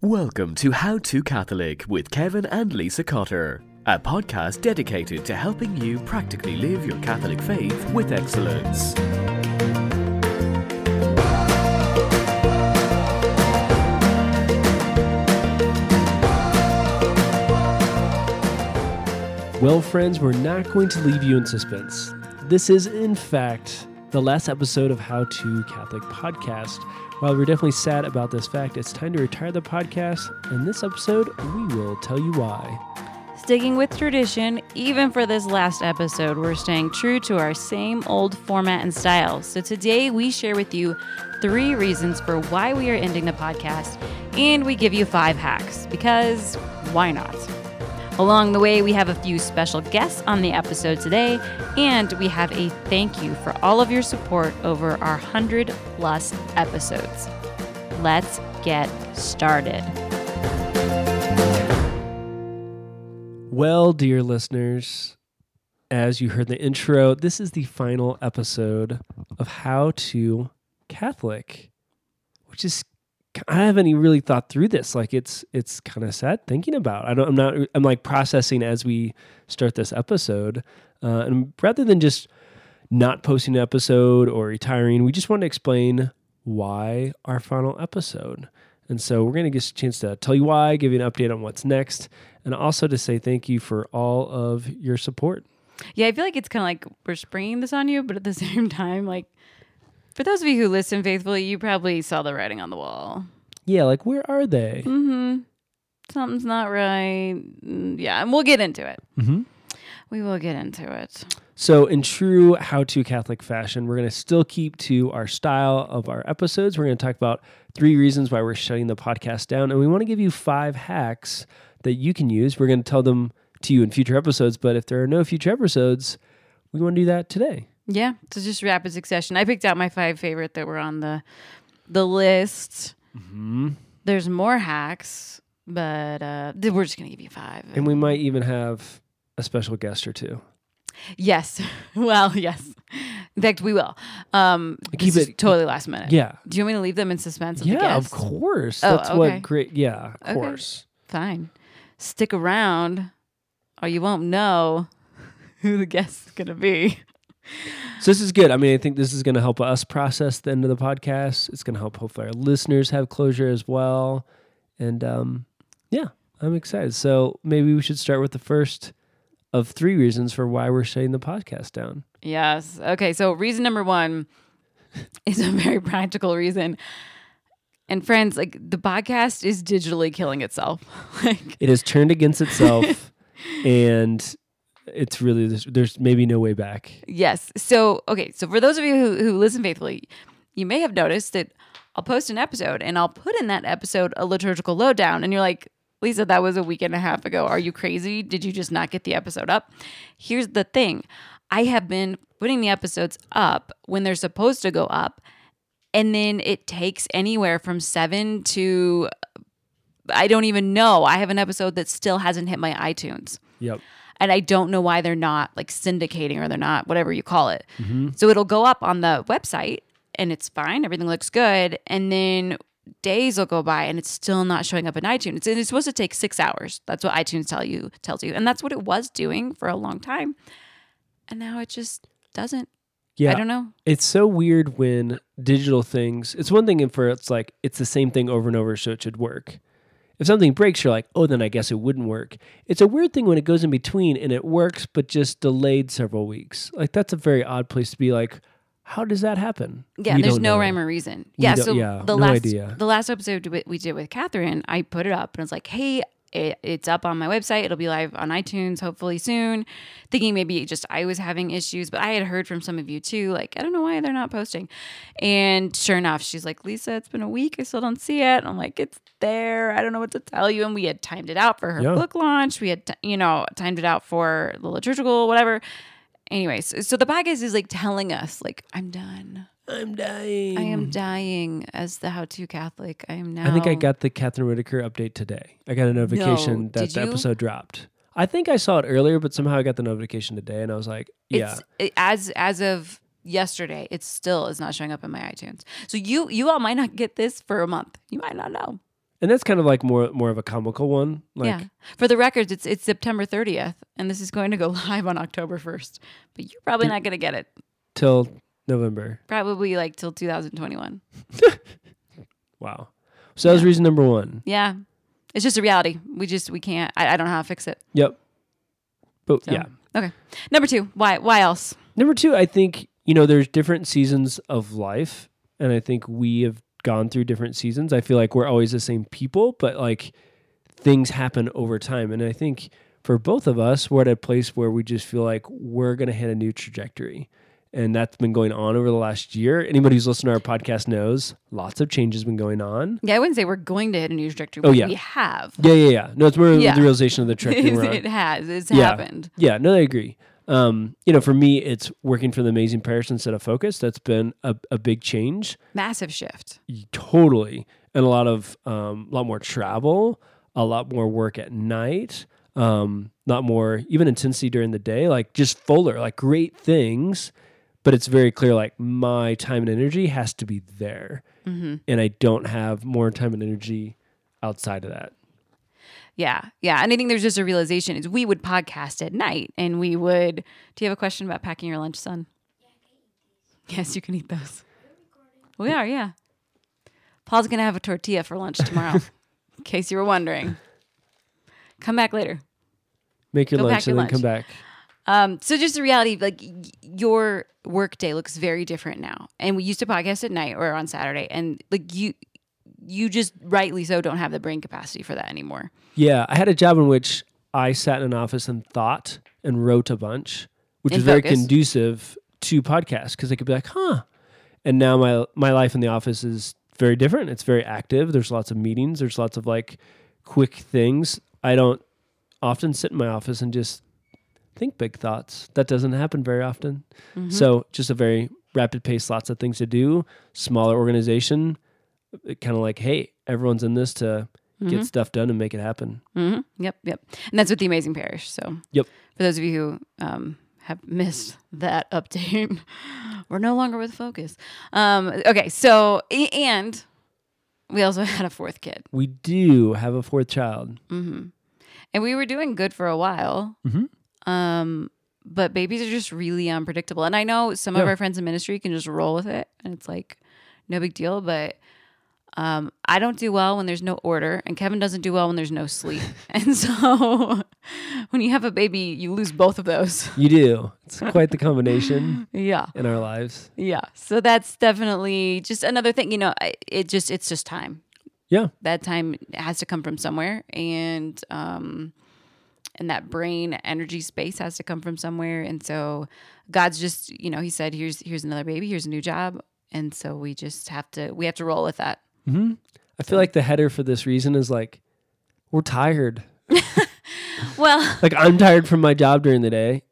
Welcome to How to Catholic with Kevin and Lisa Cotter, a podcast dedicated to helping you practically live your Catholic faith with excellence. Well, friends, we're not going to leave you in suspense. This is, in fact, the last episode of How to Catholic podcast. While we're definitely sad about this fact, it's time to retire the podcast. In this episode, we will tell you why. Sticking with tradition, even for this last episode, we're staying true to our same old format and style. So today we share with you three reasons for why we are ending the podcast, and we give you five hacks because why not? Along the way, we have a few special guests on the episode today, and we have a thank you for all of your support over our 100 plus episodes. Let's get started. Well, dear listeners, as you heard in the intro, this is the final episode of How to Catholic, which is I haven't even really thought through this. Like it's it's kind of sad thinking about. I don't. I'm not. I'm like processing as we start this episode, uh, and rather than just not posting an episode or retiring, we just want to explain why our final episode. And so we're going to get a chance to tell you why, give you an update on what's next, and also to say thank you for all of your support. Yeah, I feel like it's kind of like we're springing this on you, but at the same time, like for those of you who listen faithfully, you probably saw the writing on the wall. Yeah, like where are they? Mm-hmm. Something's not right. Mm, Yeah, and we'll get into it. Mm-hmm. We will get into it. So, in true how to Catholic fashion, we're going to still keep to our style of our episodes. We're going to talk about three reasons why we're shutting the podcast down. And we want to give you five hacks that you can use. We're going to tell them to you in future episodes. But if there are no future episodes, we want to do that today. Yeah, so just rapid succession. I picked out my five favorite that were on the the list. Mm-hmm. There's more hacks, but uh, we're just gonna give you five. And we might even have a special guest or two. yes, well, yes. In fact, we will. Um, Keep it- totally last minute. Yeah. Do you want me to leave them in suspense? Yeah, of course. Oh, That's okay. what great. Yeah, of Okay. course. Fine. Stick around, or you won't know who the guest is gonna be. So this is good. I mean, I think this is going to help us process the end of the podcast. It's going to help hopefully our listeners have closure as well. And um, yeah, I'm excited. So maybe we should start with the first of three reasons for why we're shutting the podcast down. Yes. Okay. So reason number one is a very practical reason. And friends, like the podcast is digitally killing itself. like It has turned against itself, and it's really there's, there's maybe no way back. yes. So okay. So for those of you who, who listen faithfully, you may have noticed that I'll post an episode and I'll put in that episode a liturgical lowdown, and you're like, Lisa, that was a week and a half ago. Are you crazy? Did you just not get the episode up? Here's the thing. I have been putting the episodes up when they're supposed to go up. And then it takes anywhere from seven to I don't even know. I have an episode that still hasn't hit my iTunes. Yep. And I don't know why they're not like syndicating or they're not, whatever you call it. Mm-hmm. So it'll go up on the website and it's fine. Everything looks good. And then days will go by and it's still not showing up in iTunes. And it's supposed to take six hours. That's what iTunes tell you tells you. And that's what it was doing for a long time. And now it just doesn't. Yeah. I don't know. It's so weird when digital things. It's one thing for it's like it's the same thing over and over, so it should work. If something breaks, you're like, oh, then I guess it wouldn't work. It's a weird thing when it goes in between and it works, but just delayed several weeks. Like that's a very odd place to be. Like, how does that happen? Yeah, We there's no know. rhyme or reason. We Yeah, so yeah, the no last idea. the last episode we- we did with Catherine, I put it up and I was like, "Hey, it, it's up on my website. It'll be live on iTunes hopefully soon." Thinking maybe just I was having issues, but I had heard from some of you too. Like, I don't know why they're not posting. And sure enough, she's like, "Lisa, it's been a week. I still don't see it." I'm like, "It's there. I don't know what to tell you." And we had timed it out for her Yeah. book launch. We had t- you know timed it out for the liturgical whatever. Anyways, so the podcast is like telling us like I'm done. I'm dying. I am dying as the How to Catholic. I am now. I think I got the Catherine Whitaker update today. I got a notification No, that the you? episode dropped. I think I saw it earlier, but somehow I got the notification today, and I was like, yeah. It, as as of yesterday, it still is not showing up in my iTunes. So you you all might not get this for a month. You might not know. and that's kind of like more more of a comical one. Like, yeah. For the records, it's it's September 30th, and this is going to go live on October 1st. But you're probably not going to get it. till November. Probably like till 2021. Wow. So that was reason number one. Yeah. It's just a reality. We just we can't. I, I don't know how to fix it. Yep. But So, yeah. Okay. Number two. Why? Why else? Number two, I think, you know, there's different seasons of life. And I think we have gone through different seasons. I feel like we're always the same people, but like things happen over time. And I think for both of us, we're at a place where we just feel like we're going to hit a new trajectory. And that's been going on over the last year. Anybody who's listened to our podcast knows lots of change has been going on. Yeah, I wouldn't say we're going to hit a new trajectory. Oh, but yeah. We have. Yeah, yeah, yeah. No, it's more Yeah. the realization of the trajectory it has. It's Yeah. happened. Yeah, no, I agree. Um, you know, for me, it's working for the Amazing Parish instead of Focus. That's been a, a big change. Massive shift. Totally. And a lot of, um, a lot more travel, a lot more work at night, um, not more, even intensity during the day, like just fuller, like great things. But it's very clear, like my time and energy has to be there. Mm-hmm. And I don't have more time and energy outside of that. Yeah, yeah. And I think there's just a realization is we would podcast at night and we would. Do you have a question about packing your lunch, son? Yes, you can eat those. We are, yeah. Paul's gonna have a tortilla for lunch tomorrow, in case you were wondering. Come back later. Make your Go lunch pack your and then lunch. come back. Um, so just the reality, like your work day looks very different now. And we used to podcast at night or on Saturday, and like you, you just rightly so don't have the brain capacity for that anymore. Yeah, I had a job in which I sat in an office and thought and wrote a bunch, which In was very conducive to podcasts because I could be like, huh. And now my my life in the office is very different. It's very active. There's lots of meetings. There's lots of like quick things. I don't often sit in my office and just think big thoughts. That doesn't happen very often. So just a very rapid pace, lots of things to do. Smaller organization, kind of like, hey, everyone's in this to get stuff done and make it happen. hmm Yep, yep. And that's with the Amazing Parish. So, Yep. For those of you who um, have missed that update, we're no longer with Focus. Um, okay, so and we also had a fourth kid, We do have a fourth child. and we were doing good for a while. Um, but babies are just really unpredictable, and I know some of our friends in ministry can just roll with it, and it's like no big deal. But um, I don't do well when there's no order, and Kevin doesn't do well when there's no sleep. and so when you have a baby, you lose both of those. You do. It's quite the combination yeah. in our lives. Yeah. So that's definitely just another thing, you know, it just it's just time. Yeah. That time has to come from somewhere and um and that brain energy space has to come from somewhere and so God's just, you know, he said here's here's another baby, here's a new job and so we just have to we have to roll with that. Mm-hmm. I feel like the header for this reason is like, we're tired. Well, Like, I'm tired from my job during the day,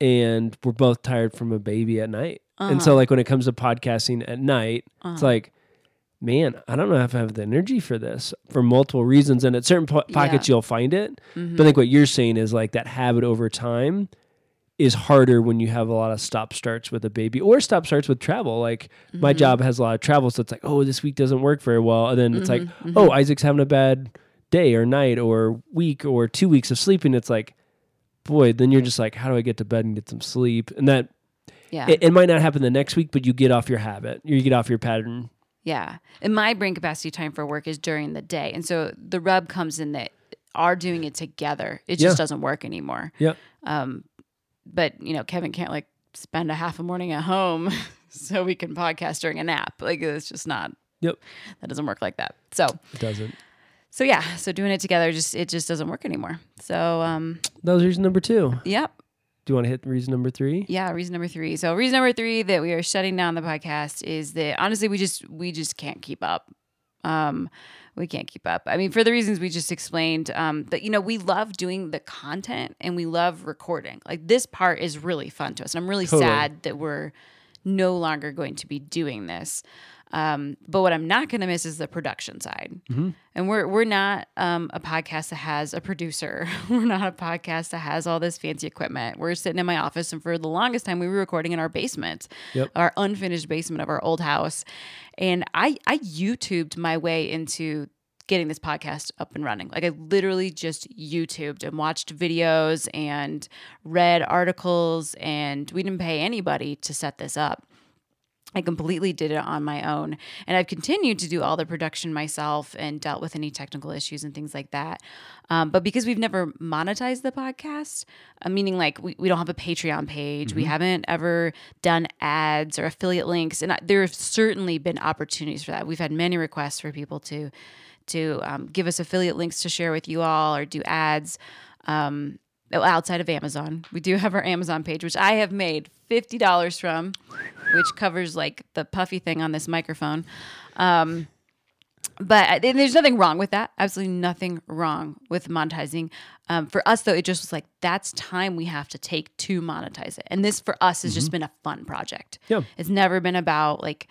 and we're both tired from a baby at night. And so, uh-huh. like, when it comes to podcasting at night, it's uh-huh. like, man, I don't know if I have the energy for this for multiple reasons. And at certain po- pockets, Yeah. you'll find it. But I mm-hmm. think what you're saying is like that habit over time is harder when you have a lot of stop starts with a baby or stop starts with travel. Like my mm-hmm. job has a lot of travel, so it's like, oh, this week doesn't work very well. And then it's like, mm-hmm. oh, Isaac's having a bad day or night or week or two weeks of sleeping. It's like, boy, then you're just like, how do I get to bed and get some sleep? And that yeah. it, it might not happen the next week, but you get off your habit. You get off your pattern. Yeah. And my brain capacity time for work is during the day. And so the rub comes in that are doing it together. It just Yeah. doesn't work anymore. Yeah. But, you know, Kevin can't like spend a half a morning at home so we can podcast during a nap. Like it's just not Yep. that doesn't work like that. So It doesn't. so yeah, so doing it together just it just doesn't work anymore. So um That was reason number two. yep. Do you want to hit reason number three? Yeah, reason number three. So reason number three that we are shutting down the podcast is that honestly we just we just can't keep up. Um, we can't keep up. I mean, for the reasons we just explained, um, that you know we love doing the content and we love recording. Like this part is really fun to us, and I'm really Totally. sad that we're no longer going to be doing this. Um, but what I'm not going to miss is the production side. And we're we're not um, a podcast that has a producer. we're not a podcast that has all this fancy equipment. We're sitting in my office, and for the longest time, we were recording in our basement, Yep. our unfinished basement of our old house. And I I YouTubed my way into getting this podcast up and running. Like I literally just YouTubed and watched videos and read articles and we didn't pay anybody to set this up. I completely did it on my own. And I've continued to do all the production myself and dealt with any technical issues and things like that. Um, but because we've never monetized the podcast, uh, meaning like we, we don't have a Patreon page, we haven't ever done ads or affiliate links. And I, there have certainly been opportunities for that. We've had many requests for people to to um, give us affiliate links to share with you all or do ads. Um, outside of Amazon. We do have our Amazon page, which I have made $50 from, which covers like the puffy thing on this microphone. Um, but and there's nothing wrong with that. Absolutely nothing wrong with monetizing. Um, for us, though, it just was like that's time we have to take to monetize it. And this for us has just been a fun project. Yeah. It's never been about like,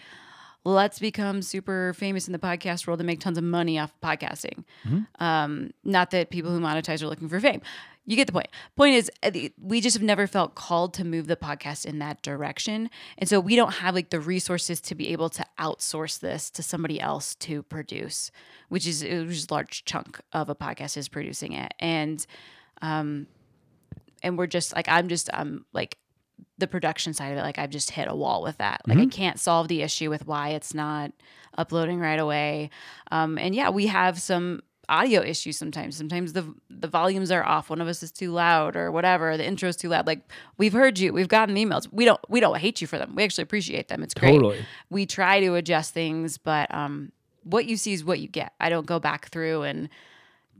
let's become super famous in the podcast world and make tons of money off podcasting. Um, not that people who monetize are looking for fame. You get the point. Point is, uh, we just have never felt called to move the podcast in that direction, and so we don't have like the resources to be able to outsource this to somebody else to produce, which is which is a large chunk of a podcast is producing it, and um, and we're just like I'm just I'm like the production side of it, like I've just hit a wall with that. Like I can't solve the issue with why it's not uploading right away. Um, and yeah, we have some audio issues sometimes. Sometimes the the volumes are off. One of us is too loud or whatever. The intro's too loud. Like we've heard you. We've gotten emails. We don't we don't hate you for them. We actually appreciate them. It's great. Totally. We try to adjust things, but um, what you see is what you get. I don't go back through and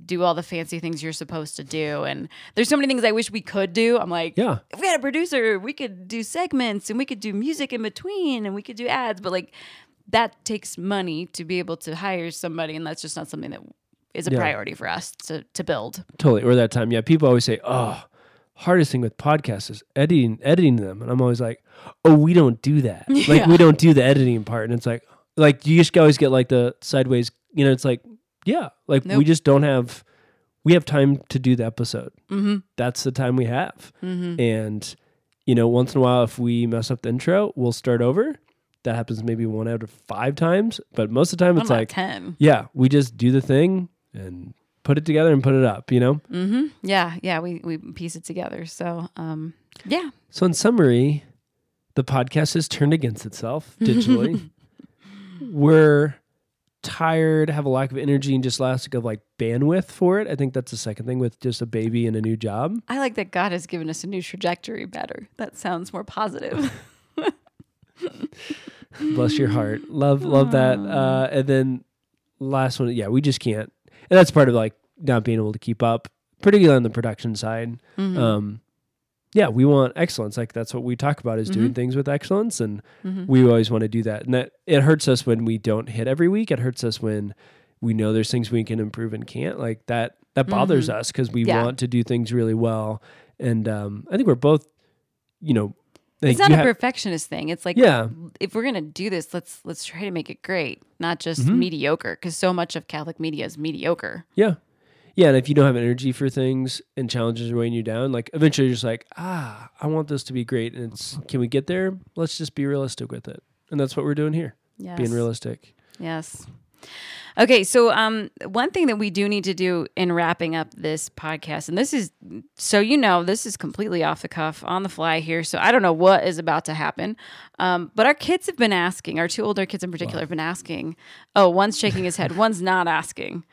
do all the fancy things you're supposed to do. And there's so many things I wish we could do. I'm like, Yeah. if we had a producer, we could do segments and we could do music in between and we could do ads, but like that takes money to be able to hire somebody, and that's just not something that is a Yeah. priority for us to to build. Totally. Or that time. Yeah. People always say, oh, hardest thing with podcasts is editing editing them. And I'm always like, oh, we don't do that. Like we don't do the editing part. And it's like like you just always get like the sideways, you know, it's like, yeah, like we just don't have we have time to do the episode. Mm-hmm. That's the time we have. Mm-hmm. And, you know, once in a while if we mess up the intro, we'll start over. That happens maybe one out of five times. But most of the time it's like, ten. yeah, we just do the thing and put it together and put it up, you know? Mm-hmm. Yeah, yeah, we we piece it together. So, um, yeah, So, in summary, the podcast has turned against itself digitally. We're tired, have a lack of energy, and just lack of like bandwidth for it. I think that's the second thing with just a baby and a new job. I like that God has given us a new trajectory. Better. That sounds more positive. Bless your heart. Love, love that. Uh, and then last one, yeah, we just can't. And that's part of like not being able to keep up, particularly on the production side. Mm-hmm. Um, yeah, we want excellence. Like that's what we talk about is Mm-hmm. doing things with excellence, and we always want to do that. And that it hurts us when we don't hit every week. It hurts us when we know there's things we can improve and can't. Like that that bothers us because we Mm-hmm. Yeah. want to do things really well. And um, I think we're both, you know, like it's not a ha- perfectionist thing. It's like Yeah. if we're gonna do this, let's let's try to make it great, not just Mm-hmm. mediocre. Because so much of Catholic media is mediocre. Yeah. Yeah. And if you don't have energy for things and challenges are weighing you down, like eventually you're just like, ah, I want this to be great. And it's, can we get there? Let's just be realistic with it. And that's what we're doing here, Yes. being realistic. Yes. Okay, so um, one thing that we do need to do in wrapping up this podcast, and this is so you know, this is completely off the cuff, on the fly here. So I don't know what is about to happen, um, but our kids have been asking. Our two older kids in particular have been asking. Oh, one's shaking his head, one's not asking.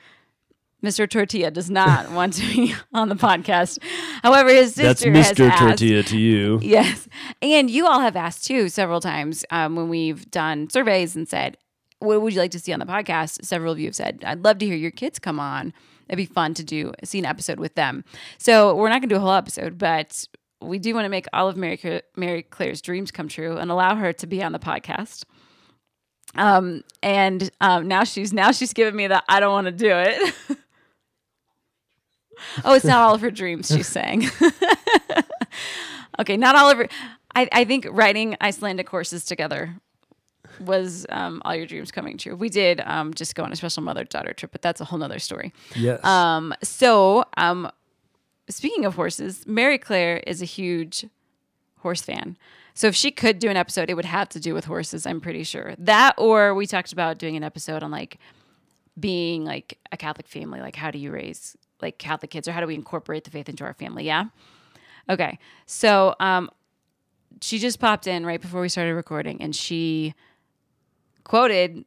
Mr. Tortilla does not want to be on the podcast. However, his sister has asked. to you. Yes. And you all have asked too several times um, when we've done surveys and said, What would you like to see on the podcast? Several of you have said, I'd love to hear your kids come on. It'd be fun to do see an episode with them. So we're not going to do a whole episode, but we do want to make all of Mary, Mary Claire's dreams come true and allow her to be on the podcast. Um, and um, now she's now she's giving me that I don't want to do it. oh, it's not all of her dreams. She's saying. okay, not all of her. I, I think writing Icelandic courses together was um, all your dreams coming true. We did um, just go on a special mother daughter trip, but that's a whole nother story. Yes. Um, so, um, speaking of horses, Mary Claire is a huge horse fan. So if she could do an episode, it would have to do with horses. I'm pretty sure that, or we talked about doing an episode on like being like a Catholic family. Like, how do you raise like Catholic kids, or how do we incorporate the faith into our family? Yeah. Okay. So, um, she just popped in right before we started recording, and she quoted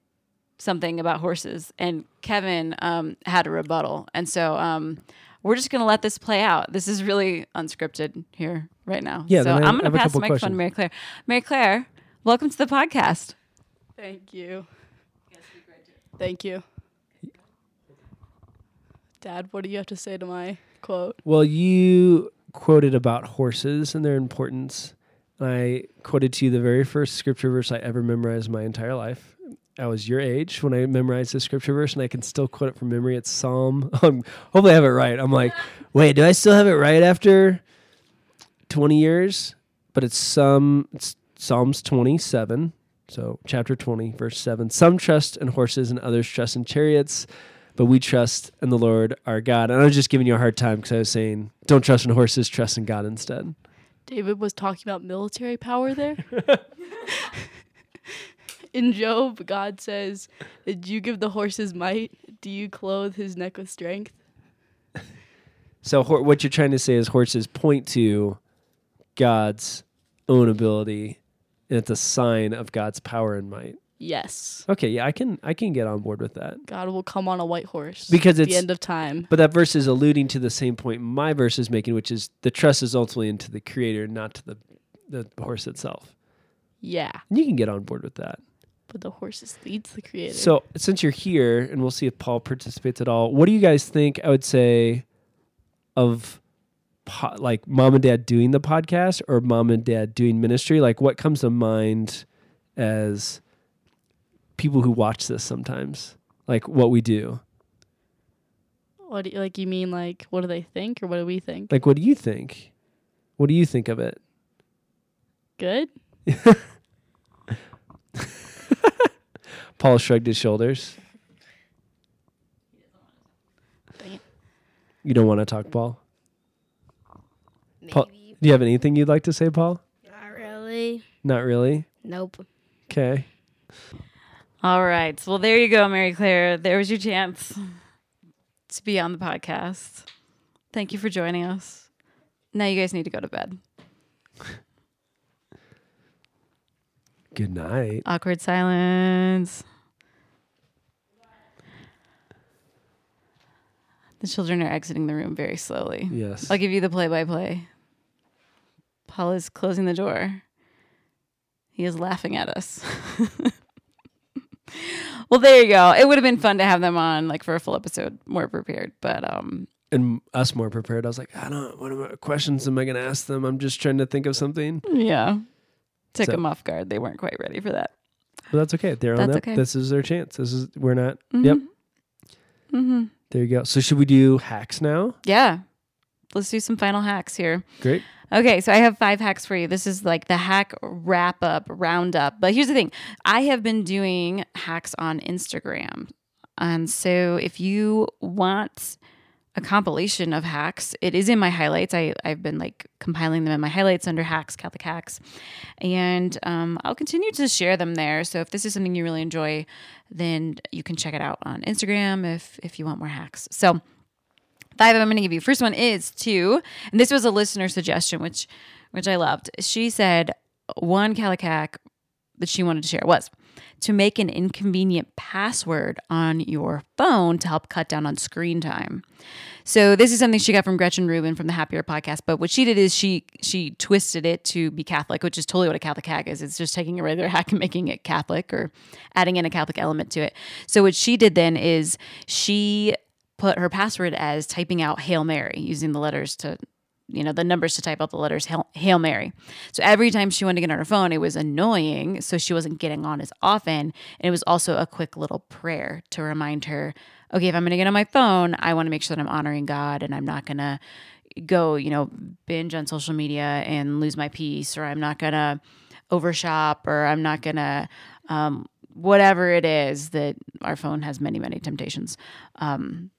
something about horses, and Kevin um, had a rebuttal, and so um, we're just gonna let this play out. This is really unscripted here right now. Yeah, So I I'm gonna pass the couple microphone to. Mary Claire. Mary Claire, welcome to the podcast. Thank you. Thank you. Dad, what do you have to say to my quote? Well, you quoted about horses and their importance. I quoted to you the very first scripture verse I ever memorized in my entire life. I was your age when I memorized the scripture verse, and I can still quote it from memory. It's Psalm. Hopefully, I have it right. I'm like, wait, do I still have it right after 20 years? But it's some it's Psalms 27. So chapter 20, verse 7. Some trust in horses and others trust in chariots, but we trust in the Lord our God. And I was just giving you a hard time because I was saying, don't trust in horses, trust in God instead. David was talking about military power there. In Job, God says, Did you give the horses might? Do you clothe his neck with strength? So hor- what you're trying to say is horses point to God's own ability, and it's a sign of God's power and might. Yes. Okay, yeah, I can I can get on board with that. God will come on a white horse. Because at it's- the end of time. But that verse is alluding to the same point my verse is making, which is the trust is ultimately into the creator, not to the the horse itself. Yeah. And you can get on board with that. But the horses leads the creator. So since you're here, and we'll see if Paul participates at all, what do you guys think? I would say of po- like mom and dad doing the podcast or mom and dad doing ministry. Like what comes to mind as people who watch this sometimes, like what we do. what do you, like you mean like what do they think or what do we think? Like what do you think? What do you think of it? Good? Paul shrugged his shoulders. Dang it. You don't want to talk, Paul. Maybe. Paul, do you have anything you'd like to say, Paul? Not really. Not really. Nope. Okay. All right. Well, there you go, Mary Claire. There was your chance to be on the podcast. Thank you for joining us. Now you guys need to go to bed. Good night. Awkward silence. The children are exiting the room very slowly. Yes. I'll give you the play by play. Paul is closing the door. He is laughing at us. well, there you go. It would have been fun to have them on like for a full episode, more prepared. But um and us more prepared. I was like, I don't. What am I- questions am I going to ask them? I'm just trying to think of something. yeah. Took So- them off guard. They weren't quite ready for that. But that's okay. They're on That's that. okay. This is their chance. This is we're not. Yep. Mm-hmm. There you go. So should we do hacks now? Yeah. Let's do some final hacks here. Great. Okay, so I have five hacks for you. This is like the hack wrap up, roundup. But here's the thing I have been doing hacks on Instagram. And so if you want a compilation of hacks, it is in my highlights. I, I've been like compiling them in my highlights under hacks, Catholic hacks. And um, I'll continue to share them there. So if this is something you really enjoy, then you can check it out on Instagram if if you want more hacks. So five I'm going to give you. First one is to, and this was a listener suggestion, which which I loved. She said one Catholic hack that she wanted to share was to make an inconvenient password on your phone to help cut down on screen time. So this is something she got from Gretchen Rubin from the Happier podcast. But what she did is she she twisted it to be Catholic, which is totally what a Catholic hack is. It's just taking a regular hack and making it Catholic or adding in a Catholic element to it. So what she did then is she put her password as typing out Hail Mary using the letters to you know the numbers to type out the letters Hail, Hail Mary. So every time she wanted to get on her phone, it was annoying. So she wasn't getting on as often. And it was also a quick little prayer to remind her, okay, if I'm going to get on my phone, I want to make sure that I'm honoring God and I'm not going to go, you know, binge on social media and lose my peace, or I'm not going to overshop, or I'm not going to, um, whatever it is that our phone has many, many temptations. Um,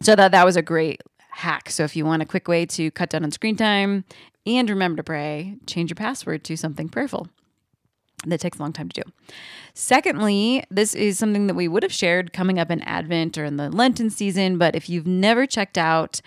so that that was a great hack. So if you want a quick way to cut down on screen time and remember to pray, change your password to something prayerful. That takes a long time to do. Secondly, this is something that we would have shared coming up in Advent or in the Lenten season, but if you've never checked out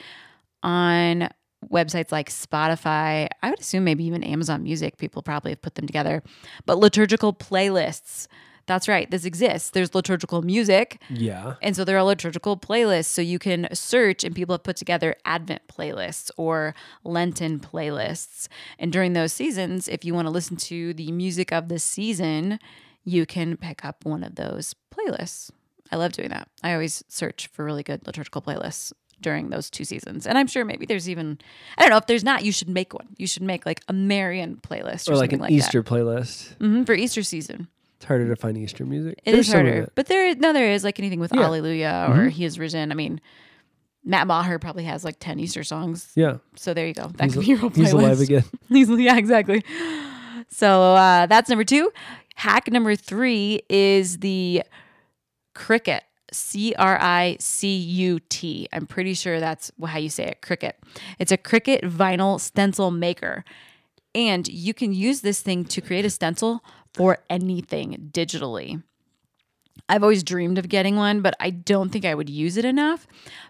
on websites like Spotify, I would assume maybe even Amazon Music, people probably have put them together, but liturgical playlists. That's right, this exists. There's liturgical music. Yeah. And so there are liturgical playlists. So you can search, and people have put together Advent playlists or Lenten playlists. And during those seasons, if you want to listen to the music of the season, you can pick up one of those playlists. I love doing that. I always search for really good liturgical playlists during those two seasons. And I'm sure maybe there's even, I don't know, if there's not, you should make one. You should make like a Marian playlist or, Or like an like Easter playlist. that. hmm for Easter season. It's harder to find Easter music. It There's is harder, but there no there is like anything with Yeah. Mm-hmm. Or He is risen. I mean, Matt Maher probably has like ten Easter songs. Yeah. So there you go. That He's, could be your whole he's alive again. He's yeah, exactly. So uh, that's number two. Hack number three is the Cricut. C R I C U T. I'm pretty sure that's how you say it. Cricut. It's a Cricut vinyl stencil maker. And you can use this thing to create a stencil for anything digitally. I've always dreamed of getting one, but I don't think I would use it enough.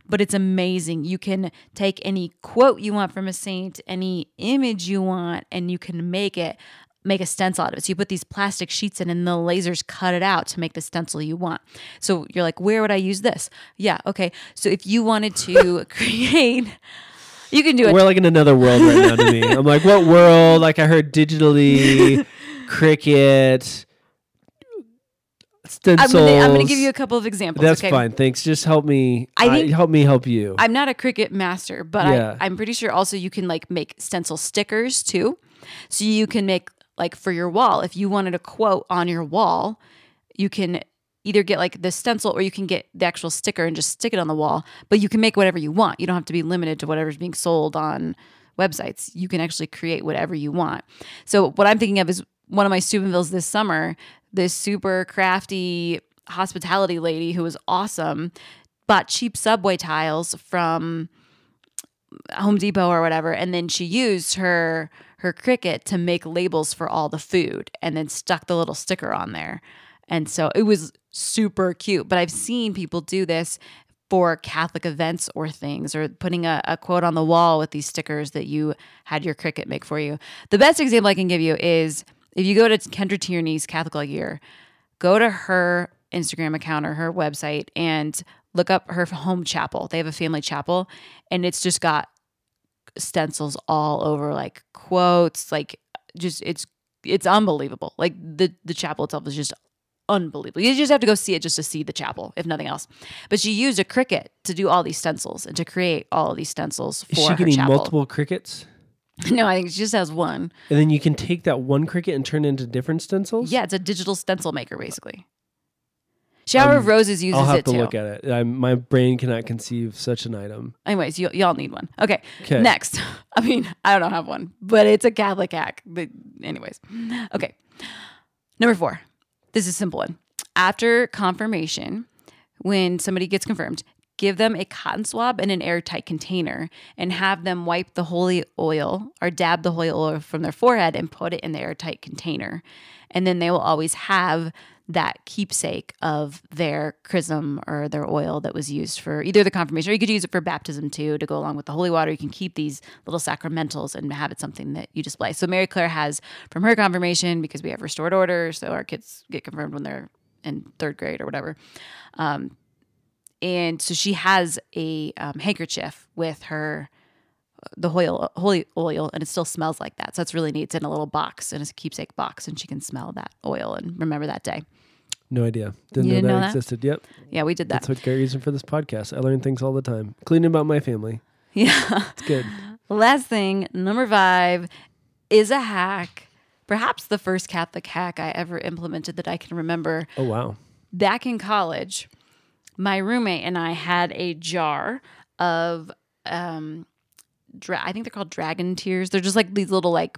But it's amazing. You can take any quote you want from a saint, any image you want, and you can make it make a stencil out of it. So you put these plastic sheets in and the lasers cut it out to make the stencil you want. So you're like, where would I use this? Yeah, okay. So if you wanted to create you can do it. We're like in another world right now to me. I'm like, what world? Like I heard digitally, Cricut, I'm stencils. gonna, I'm gonna give you a couple of examples. That's okay? fine. Thanks. Just help me. I think- help me help you. I'm not a Cricut master, but Yeah. I, I'm pretty sure also you can like make stencil stickers too. So you can make like for your wall, if you wanted a quote on your wall, you can either get like the stencil or you can get the actual sticker and just stick it on the wall. But you can make whatever you want. You don't have to be limited to whatever's being sold on websites. You can actually create whatever you want. So what I'm thinking of is one of my Steubenvilles this summer, this super crafty hospitality lady who was awesome bought cheap subway tiles from Home Depot or whatever, and then she used her her Cricut to make labels for all the food, and then stuck the little sticker on there, and so it was super cute. But I've seen people do this for Catholic events or things, or putting a, a quote on the wall with these stickers that you had your Cricut make for you. The best example I can give you is if you go to Kendra Tierney's Catholic All Year, go to her Instagram account or her website and look up her home chapel. They have a family chapel, and it's just got stencils all over, like quotes, like just it's it's unbelievable. Like the the chapel itself is just unbelievable. You just have to go see it just to see the chapel, if nothing else. But she used a Cricut to do all these stencils and to create all of these stencils for Is she her getting chapel. multiple Cricuts? no, I think she just has one. And then you can take that one Cricut and turn it into different stencils? Yeah, it's a digital stencil maker basically. Shower of Roses uses Um, I'll have it to too. look at it. i my brain cannot conceive such an item. Anyways, you, y'all need one. Okay. 'Kay. Next. I mean, I don't have one, but it's a Catholic hack. But anyways. Okay. Number four. This is a simple one. After confirmation, when somebody gets confirmed, give them a cotton swab in an airtight container and have them wipe the holy oil or dab the holy oil from their forehead and put it in the airtight container. And then they will always have that keepsake of their chrism or their oil that was used for either the confirmation or you could use it for baptism too to go along with the holy water. You can keep these little sacramentals and have it something that you display. So Mary Claire has from her confirmation because we have restored order, so our kids get confirmed when they're in third grade or whatever. Um, and so she has a um, handkerchief with her the holy holy oil and it still smells like that so it's really neat it's in a little box in a keepsake box and she can smell that oil and remember that day No idea. Didn't know didn't that know that? existed. Yep. yeah we did that That's what Gary using for this podcast. I learn things all the time, including about my family. yeah It's good. last thing number five is a hack perhaps the first catholic hack i ever implemented that i can remember Oh wow. back in college, my roommate and I had a jar of, um, dra- I think they're called dragon tears. They're just like these little like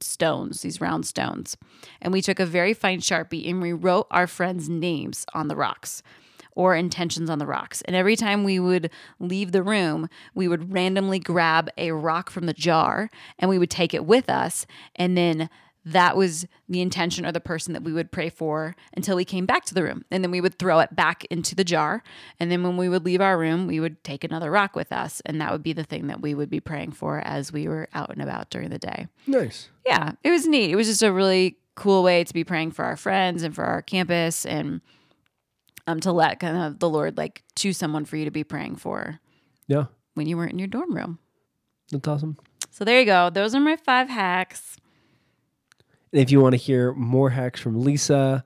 stones, these round stones. And we took a very fine sharpie and we wrote our friends' names on the rocks or intentions on the rocks. And every time we would leave the room, we would randomly grab a rock from the jar and we would take it with us. And then that was the intention or the person that we would pray for until we came back to the room. And then we would throw it back into the jar. And then when we would leave our room, we would take another rock with us. And that would be the thing that we would be praying for as we were out and about during the day. Nice. Yeah, it was neat. It was just a really cool way to be praying for our friends and for our campus and um, to let kind of the Lord like choose someone for you to be praying for Yeah. when you weren't in your dorm room. That's awesome. So there you go. Those are my five hacks. And if you want to hear more hacks from Lisa,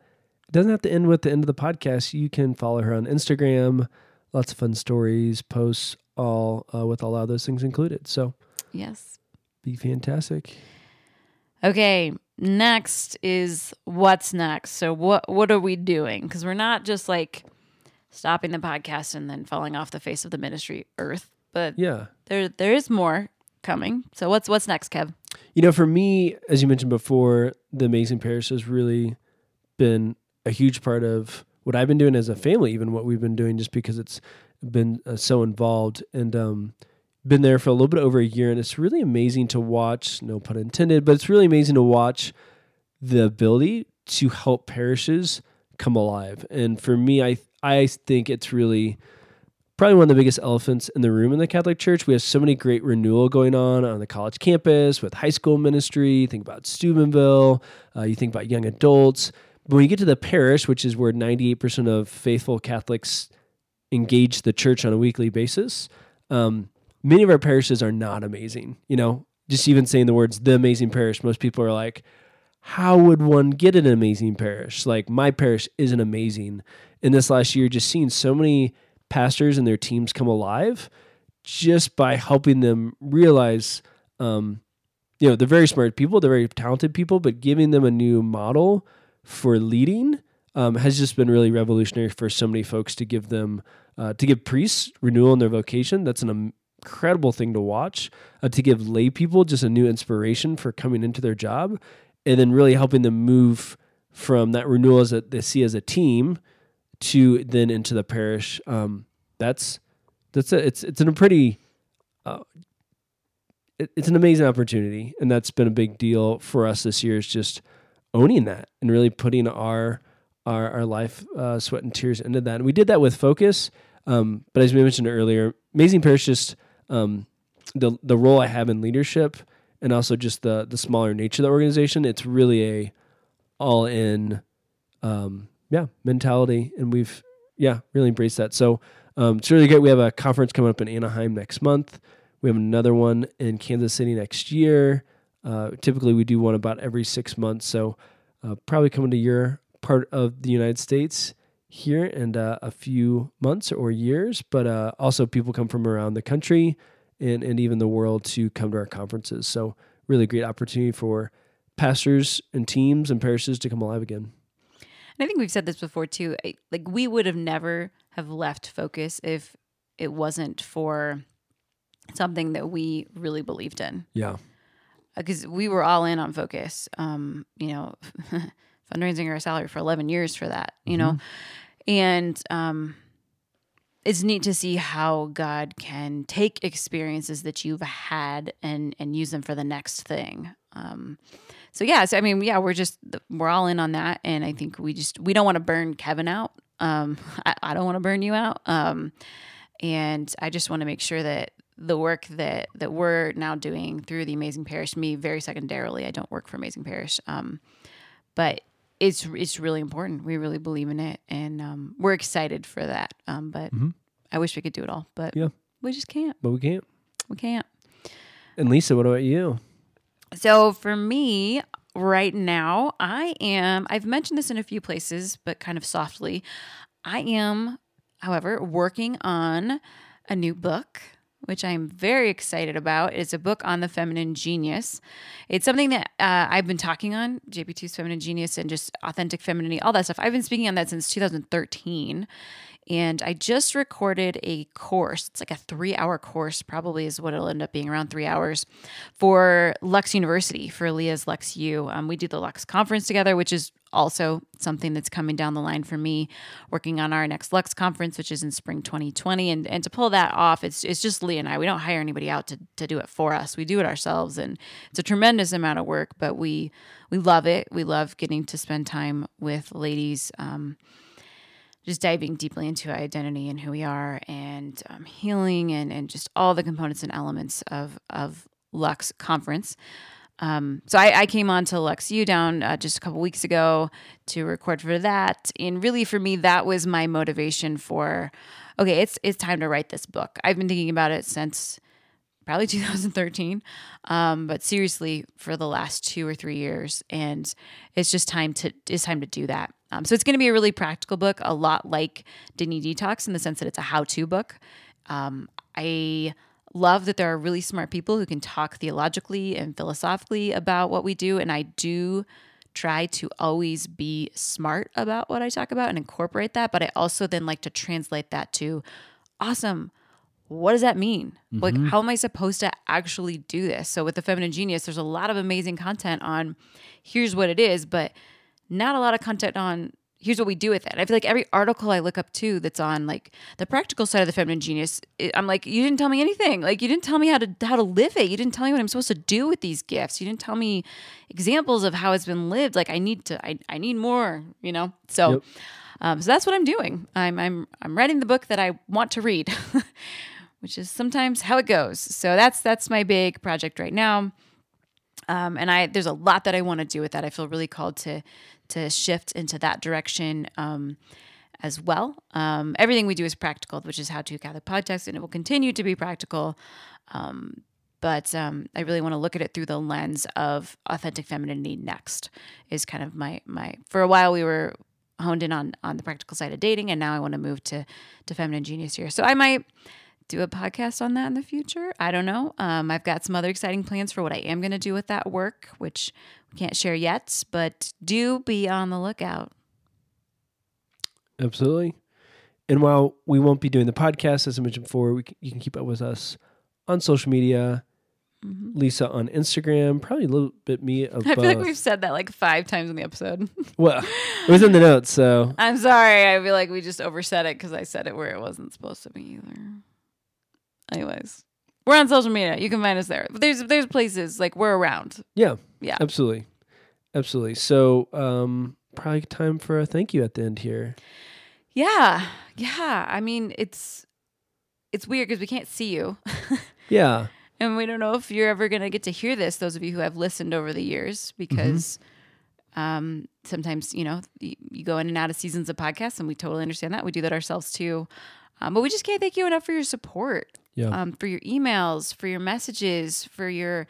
it doesn't have to end with the end of the podcast. You can follow her on Instagram. Lots of fun stories, posts, all uh, with all of those things included. So Yes. be fantastic. Okay, next is what's next. So what what are we doing? Because we're not just like stopping the podcast and then falling off the face of the ministry earth, but Yeah. there there is more coming. So what's what's next, Kev? You know, for me, as you mentioned before, the Amazing Parish has really been a huge part of what I've been doing as a family, even what we've been doing, just because it's been uh, so involved and um, been there for a little bit over a year. And it's really amazing to watch, no pun intended, but it's really amazing to watch the ability to help parishes come alive. And for me, I I think it's really probably one of the biggest elephants in the room in the Catholic Church. We have so many great renewal going on on the college campus with high school ministry. Think about Steubenville. Uh, you think about young adults. But when you get to the parish, which is where 98% of faithful Catholics engage the church on a weekly basis, um, many of our parishes are not amazing. You know, just even saying the words "the amazing parish," most people are like, "How would one get an amazing parish?" Like my parish isn't amazing. In this last year, just seeing so many pastors and their teams come alive just by helping them realize um, you know they're very smart people they're very talented people but giving them a new model for leading um, has just been really revolutionary for so many folks to give them uh, to give priests renewal in their vocation. That's an incredible thing to watch uh, to give lay people just a new inspiration for coming into their job and then really helping them move from that renewal that they see as a team to then into the parish. Um, that's that's a, it's it's in a pretty uh, it, it's an amazing opportunity, and that's been a big deal for us this year. Is just owning that and really putting our our, our life, uh, sweat, and tears into that. And we did that with focus. Um, but as we mentioned earlier, Amazing Parish just um, the the role I have in leadership, and also just the the smaller nature of the organization. It's really a all in um, yeah mentality and we've yeah really embraced that. So um, it's really great. We have a conference coming up in anaheim next month. We have another one in kansas city next year. Uh, typically we do one about every six months. So uh, probably coming to your part of the united states here in uh, a few months or years but uh, also people come from around the country and, and even the world to come to our conferences. So really great opportunity for pastors and teams and parishes to come alive again And I think we've said this before too. I, like we would have never have left focus if it wasn't for something that we really believed in. yeah Because we were all in on focus. Um, you know, fundraising our salary for eleven years for that. You know, and um, it's neat to see how God can take experiences that you've had and and use them for the next thing. Um, so yeah, so I mean, yeah, we're just we're all in on that, and I think we just we don't want to burn Kevin out. Um, I, I don't want to burn you out. Um, and I just want to make sure that the work that that we're now doing through the Amazing Parish, me very secondarily, I don't work for Amazing Parish, um, but it's it's really important. We really believe in it, and um, we're excited for that. Um, but I wish we could do it all, but Yeah. we just can't. but we can't We can't. and lisa what about you So for me, right now, I am, I've mentioned this in a few places, but kind of softly. I am, however, working on a new book, which I'm very excited about. It's a book on the feminine genius. It's something that uh, I've been talking on, JP2's feminine genius and just authentic femininity, all that stuff. I've been speaking on that since 2013. And I just recorded a course. It's like a three hour course, probably is what it'll end up being around three hours for Lux University, for Leah's Lux U. Um, we do the Lux conference together, which is also something that's coming down the line for me, working on our next Lux conference, which is in spring 2020. And, and to pull that off, it's, it's just Leah and I. We don't hire anybody out to, to do it for us. We do it ourselves. And it's a tremendous amount of work, but we, we love it. We love getting to spend time with ladies. Um, just diving deeply into identity and who we are and um, healing and, and just all the components and elements of, of Lux conference. Um, so I, I, came on to Lux U down uh, just a couple weeks ago to record for that. And really for me, that was my motivation for, okay, it's, it's time to write this book. I've been thinking about it since probably 2013 um, but seriously for the last two or three years and it's just time to it's time to do that um, so it's going to be a really practical book a lot like Dignity Detox in the sense that it's a how-to book um, i love that there are really smart people who can talk theologically and philosophically about what we do and i do try to always be smart about what i talk about and incorporate that but i also then like to translate that to awesome what does that mean? Mm-hmm. Like, how am I supposed to actually do this? So, with the Feminine Genius, there's a lot of amazing content on here's what it is, but not a lot of content on here's what we do with it. I feel like every article I look up to that's on like the practical side of the feminine genius, I'm like, you didn't tell me anything. Like you didn't tell me how to how to live it. You didn't tell me what I'm supposed to do with these gifts. You didn't tell me examples of how it's been lived. Like I need to, I, I need more. You know. So, yep. um, so that's what I'm doing. I'm I'm I'm writing the book that I want to read. which is sometimes how it goes. So that's that's my big project right now. Um, and I there's a lot that I want to do with that. I feel really called to to shift into that direction um, as well. Um, everything we do is practical, which is how to Catholic podcast, and it will continue to be practical. Um, but um, I really want to look at it through the lens of authentic femininity. Next is kind of my my. For a while, we were honed in on on the practical side of dating, and now I want to move to to feminine genius here. So I might do a podcast on that in the future. I don't know. Um, I've got some other exciting plans for what I am going to do with that work, which we can't share yet, but do be on the lookout. Absolutely. And while we won't be doing the podcast, as I mentioned before, we can, you can keep up with us on social media. Mm-hmm. Lisa on Instagram, probably a little bit me. Of I feel like we've said that like five times in the episode. well, it was in the notes, so I'm sorry. I feel like we just oversaid it because I said it where it wasn't supposed to be either. Anyways, we're on social media. You can find us there. But there's there's places like we're around. Yeah. Yeah. Absolutely. Absolutely. So um probably time for a thank you at the end here. Yeah. Yeah. I mean, it's it's weird because we can't see you. yeah. And we don't know if you're ever gonna get to hear this, those of you who have listened over the years, because mm-hmm. um sometimes, you know, you, you go in and out of seasons of podcasts and we totally understand that. We do that ourselves too. Um, but we just can't thank you enough for your support yeah. um, for your emails, for your messages, for your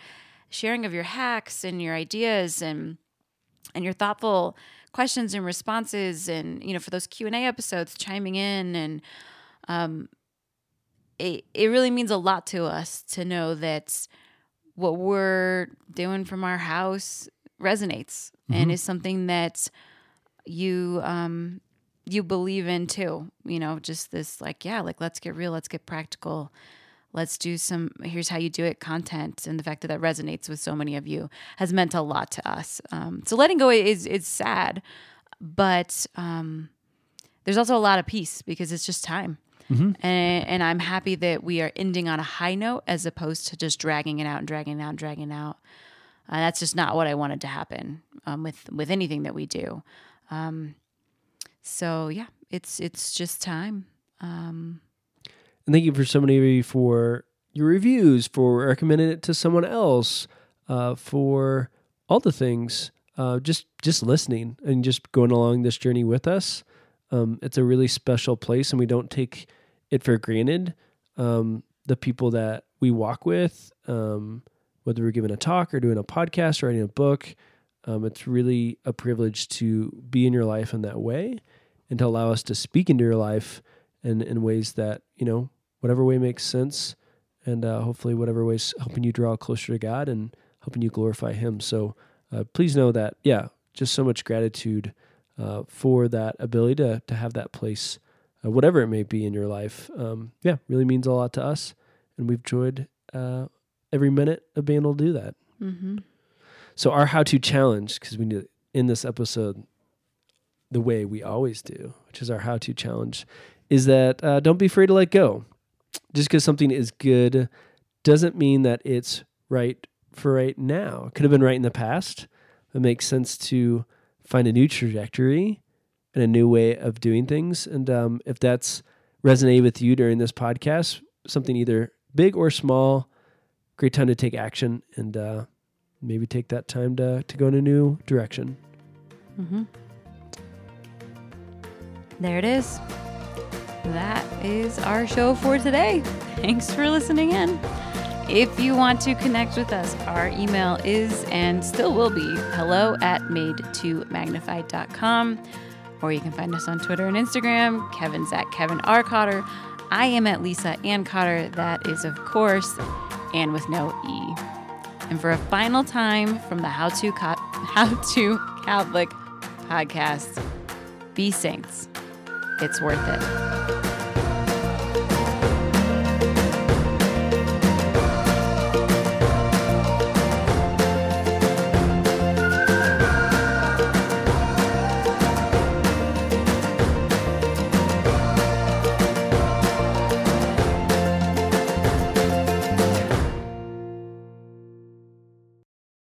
sharing of your hacks and your ideas and and your thoughtful questions and responses and you know for those Q&A episodes chiming in and um it it really means a lot to us to know that what we're doing from our house resonates mm-hmm. and is something that you um you believe in too. You know, just this like, yeah, like let's get real, let's get practical. Let's do some here's how you do it content and the fact that that resonates with so many of you has meant a lot to us. Um, so letting go is is sad, but um, there's also a lot of peace because it's just time. Mm-hmm. And, and I'm happy that we are ending on a high note as opposed to just dragging it out and dragging it out and dragging it out. Uh, that's just not what I wanted to happen um, with with anything that we do. Um, so yeah, it's it's just time. Um, and thank you for so many of you for your reviews, for recommending it to someone else, uh, for all the things. Uh, just just listening and just going along this journey with us. Um, it's a really special place, and we don't take it for granted. Um, the people that we walk with, um, whether we're giving a talk or doing a podcast or writing a book, um, it's really a privilege to be in your life in that way and to allow us to speak into your life in, in ways that, you know, whatever way makes sense. And uh, hopefully, whatever ways helping you draw closer to God and helping you glorify Him. So uh, please know that, yeah, just so much gratitude uh, for that ability to, to have that place uh, whatever it may be in your life. Um, yeah, really means a lot to us, and we've enjoyed uh, every minute of being able to do that. Mm-hmm. So our how-to challenge, because we need to end this episode the way we always do, which is our how-to challenge, is that uh, don't be afraid to let go. Just because something is good doesn't mean that it's right for right now. It could have been right in the past. It makes sense to find a new trajectory and a new way of doing things. And um, if that's resonated with you during this podcast, something either big or small, great time to take action and uh, maybe take that time to, to go in a new direction. Mm-hmm. There it is. That is our show for today. Thanks for listening in. If you want to connect with us, our email is and still will be hello at madetomagnify.com. Or you can find us on Twitter and Instagram. Kevin's at Kevin R. Cotter. I am at Lisa Ann Cotter. That is, of course, Ann with no E. And for a final time from the How to, Co- How to Catholic podcast, be saints. It's worth it.